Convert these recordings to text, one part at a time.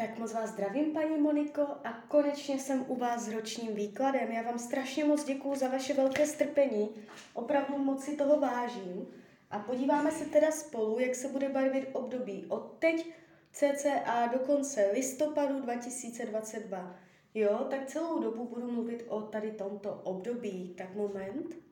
Tak moc vás zdravím, paní Moniko, a konečně jsem u vás s ročním výkladem. Já vám strašně moc děkuju za vaše velké strpení, opravdu moc si toho vážím. A podíváme se teda spolu, jak se bude barvit období od teď cca do konce listopadu 2022. Jo, tak celou dobu budu mluvit o tady tomto období. Tak moment.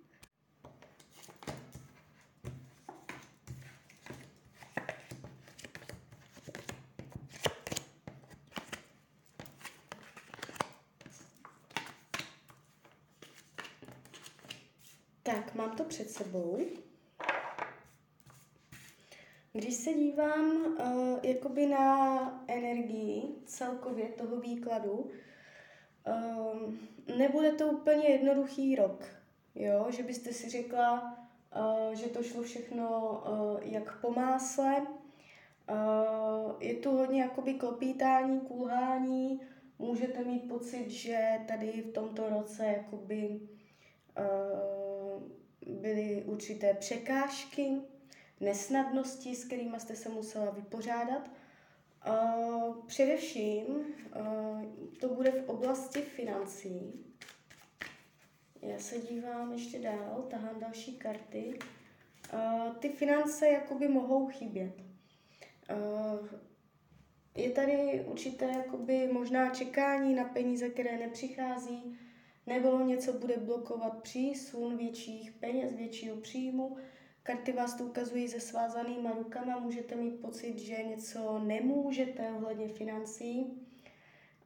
Tak, mám to před sebou. Když se dívám uh, jakoby na energii celkově toho výkladu, um, nebude to úplně jednoduchý rok, jo? že byste si řekla, uh, že to šlo všechno uh, jak po másle. Uh, je tu hodně jakoby klopítání, kulhání, můžete mít pocit, že tady v tomto roce jakoby uh, byly určité překážky, nesnadnosti, s kterými jste se musela vypořádat. Především to bude v oblasti financí. Já se dívám ještě dál, tahám další karty. Ty finance jakoby mohou chybět. Je tady určité jakoby možná čekání na peníze, které nepřichází, nebo něco bude blokovat přísun větších peněz, většího příjmu. Karty vás to ukazují se svázanýma rukama, můžete mít pocit, že něco nemůžete ohledně financí.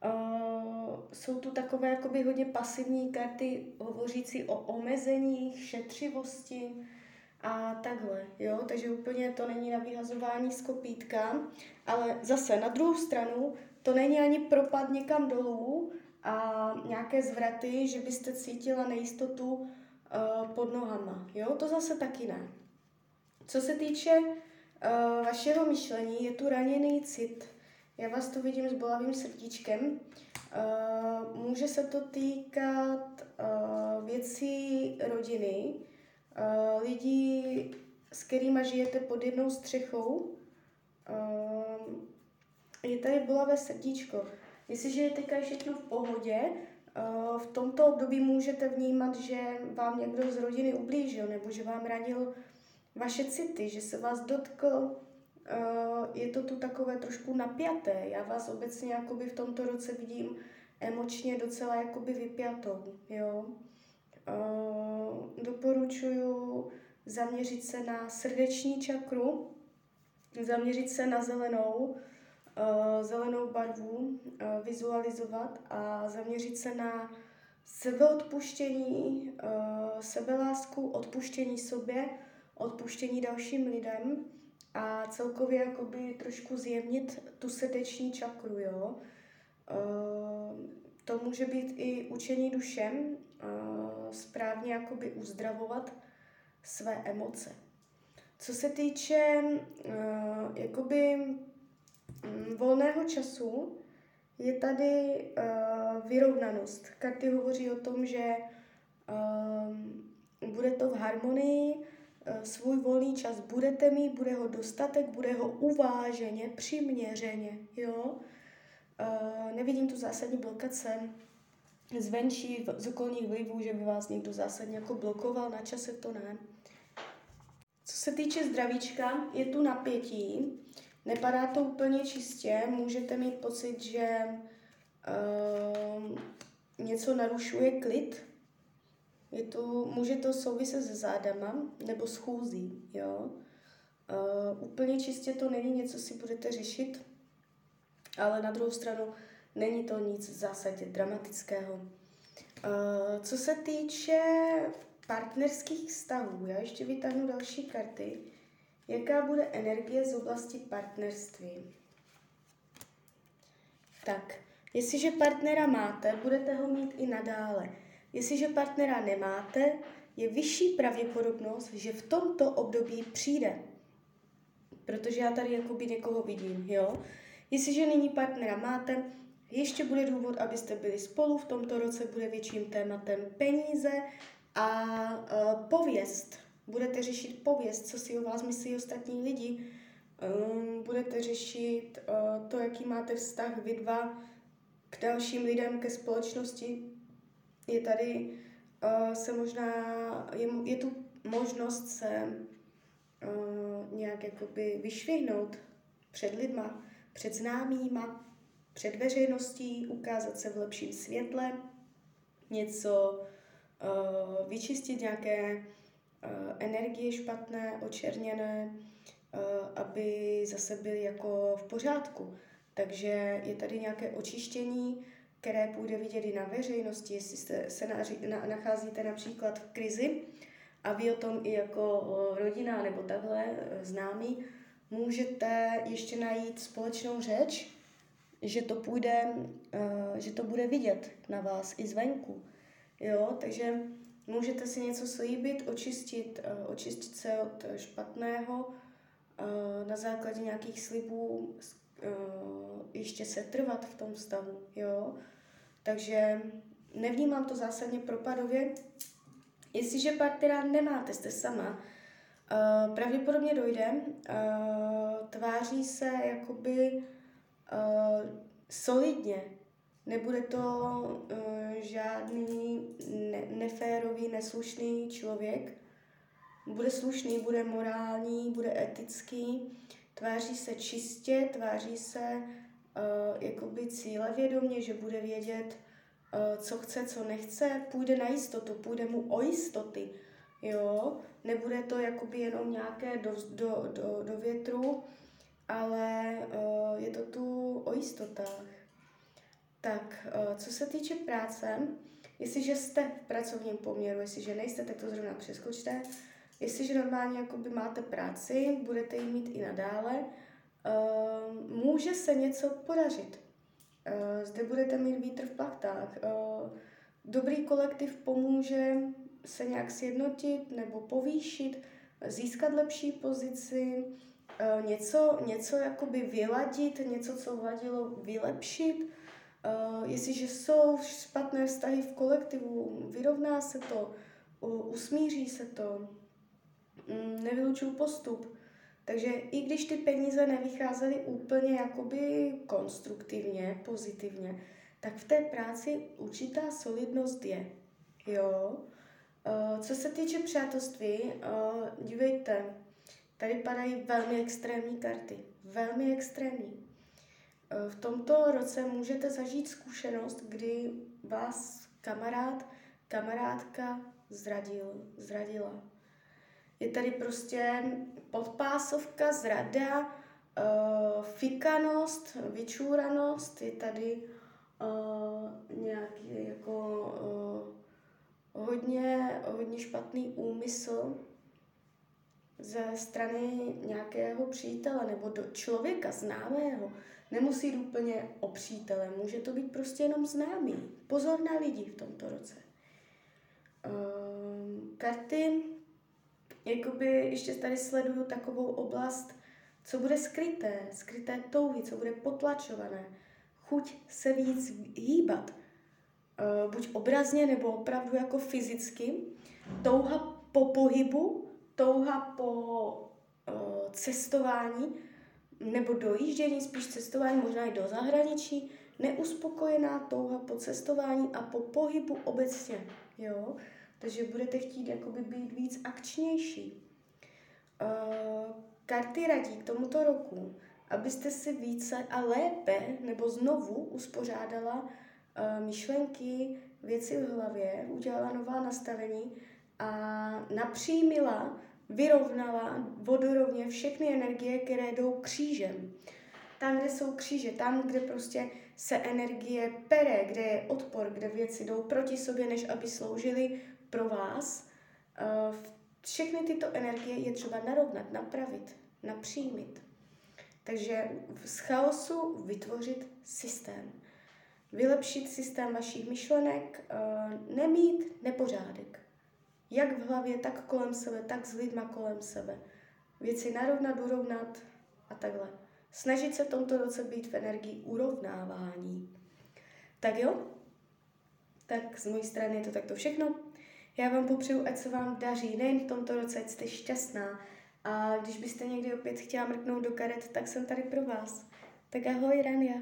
Uh, jsou tu takové jakoby hodně pasivní karty hovořící o omezeních, šetřivosti a takhle, jo, takže úplně to není na vyhazování z kopítka, ale zase na druhou stranu to není ani propad někam dolů, a nějaké zvraty, že byste cítila nejistotu uh, pod nohama. Jo, to zase taky ne. Co se týče uh, vašeho myšlení, je tu raněný cit. Já vás tu vidím s bolavým srdíčkem. Uh, může se to týkat věcí rodiny, lidí, s kterými žijete pod jednou střechou. Je tady bolavé srdíčko. Jestliže je teďka všechno v pohodě, eh, v tomto období můžete vnímat, že vám někdo z rodiny ublížil nebo že vám ranil vaše city, že se vás dotkl, eh, je to tu takové trošku napjaté. Já vás obecně jakoby v tomto roce vidím emočně docela jakoby vypjatou, jo. Eh, doporučuju zaměřit se na srdeční čakru, zaměřit se na zelenou, zelenou barvu uh, vizualizovat a zaměřit se na sebeodpuštění, uh, sebelásku, odpuštění sobě, odpuštění dalším lidem a celkově jakoby trošku zjemnit tu srdeční čakru, jo. To může být i učení dušem, správně jakoby uzdravovat své emoce. Co se týče jakoby volného času je tady uh, vyrovnanost. Karty hovoří o tom, že uh, bude to v harmonii, uh, svůj volný čas budete mít, bude ho dostatek, bude ho uváženě, přiměřeně, jo. Uh, nevidím tu zásadní blokace zvenčí, z okolních vlivů, že by vás někdo zásadně jako blokoval, na čase to ne. Co se týče zdravíčka, je tu napětí, Nepadá to úplně čistě, můžete mít pocit, že uh, něco narušuje klid. Je to, může to souviset se zádama nebo s chůzí, jo. Uh, úplně čistě to není něco, si budete řešit, ale na druhou stranu není to nic v zásadě dramatického. Uh, co se týče partnerských vztahů, já ještě vytáhnu další karty. Jaká bude energie z oblasti partnerství? Tak, jestliže partnera máte, budete ho mít i nadále. Jestliže partnera nemáte, je vyšší pravděpodobnost, že v tomto období přijde. Protože já tady jakoby někoho vidím, jo. Jestliže nyní partnera máte, ještě bude důvod, abyste byli spolu. V tomto roce bude větším tématem peníze a uh, pověst budete řešit pověst, co si o vás myslí ostatní lidi, um, budete řešit uh, to, jaký máte vztah vy dva k dalším lidem, ke společnosti. Je tady uh, se možná, je, je tu možnost se uh, nějak jakoby vyšvihnout před lidma, před známýma, před veřejností, ukázat se v lepším světle, něco vyčistit, nějaké energie špatné, očerněné, uh, aby zase byly jako v pořádku. Takže je tady nějaké očištění, které půjde vidět i na veřejnosti, jestli jste se na, na, nacházíte například v krizi a vy o tom i jako rodina nebo takhle známí, můžete ještě najít společnou řeč, že to půjde, že to bude vidět na vás i zvenku. Jo, takže můžete si něco slíbit, očistit, uh, očistit se od špatného, uh, na základě nějakých slibů ještě se trvat v tom stavu, jo. Takže nevnímám to zásadně propadově. Jestliže partnera nemáte, jste sama, pravděpodobně dojde, tváří se jakoby solidně. Nebude to uh, žádný ne- neférový, neslušný člověk. Bude slušný, bude morální, bude etický, tváří se čistě, tváří se uh, jakoby cílevědomě, že bude vědět, uh, co chce, co nechce, půjde na jistotu, půjde mu o jistoty. Jo, nebude to jakoby jenom nějaké do, do, do, do větru, ale uh, je to tu o jistotách. Tak, uh, co se týče práce, jestliže jste v pracovním poměru, jestliže nejste, tak to zrovna přeskočte. Jestliže normálně jakoby máte práci, budete ji mít i nadále, uh, může se něco podařit. Uh, zde budete mít vítr v plachtách. Dobrý kolektiv pomůže se nějak sjednotit nebo povýšit, získat lepší pozici, eh, něco, něco jakoby vyladit, něco, co vladilo, vylepšit. Eh, jestliže jsou špatné vztahy v kolektivu, vyrovná se to, usmíří se to, mm, nevylučuju postup. Takže i když ty peníze nevycházely úplně jakoby konstruktivně, pozitivně, tak v té práci určitá solidnost je. Jo? Uh, co se týče přátelství, uh, dívejte, tady padají velmi extrémní karty. Velmi extrémní. Uh, v tomto roce můžete zažít zkušenost, kdy vás kamarád, kamarádka zradil, zradila. Je tady prostě podpásovka, zrada, uh, fikanost, vyčúranost, je tady uh, nějaký jako uh, hodně, hodně špatný úmysl ze strany nějakého přítele nebo do člověka známého. Nemusí jít úplně o přítele, může to být prostě jenom známý. Pozor na lidi v tomto roce. Um, karty, jakoby ještě tady sleduju takovou oblast, co bude skryté, skryté touhy, co bude potlačované, chuť se víc hýbat, uh, buď obrazně nebo opravdu jako fyzicky, touha po pohybu, touha po uh, cestování nebo dojíždění, spíš cestování, možná i do zahraničí, neuspokojená touha po cestování a po pohybu obecně, jo? Takže budete chtít jakoby být víc akčnější. Uh, karty radí k tomuto roku, abyste si více a lépe nebo znovu uspořádala Eh, myšlenky, věci v hlavě, udělala nová nastavení a napřímila, vyrovnala vodorovně všechny energie, které jdou křížem. Tam, kde jsou kříže, tam, kde prostě se energie pere, kde je odpor, kde věci jdou proti sobě, než aby sloužily pro vás, eh, všechny tyto energie je třeba narovnat, napravit, napřímit. Takže z chaosu vytvořit systém vylepšit systém vašich myšlenek, eh, nemít nepořádek. Jak v hlavě, tak kolem sebe, tak s lidma kolem sebe. Věci narovnat, urovnat a takhle. Snažit se v tomto roce být v energii urovnávání. Tak jo? Tak z mojí strany je to takto všechno. Já vám popřeju, ať se vám daří nejen v tomto roce, ať jste šťastná, A když byste někdy opět chtěla mrknout do karet, tak jsem tady pro vás. Tak ahoj, Rania.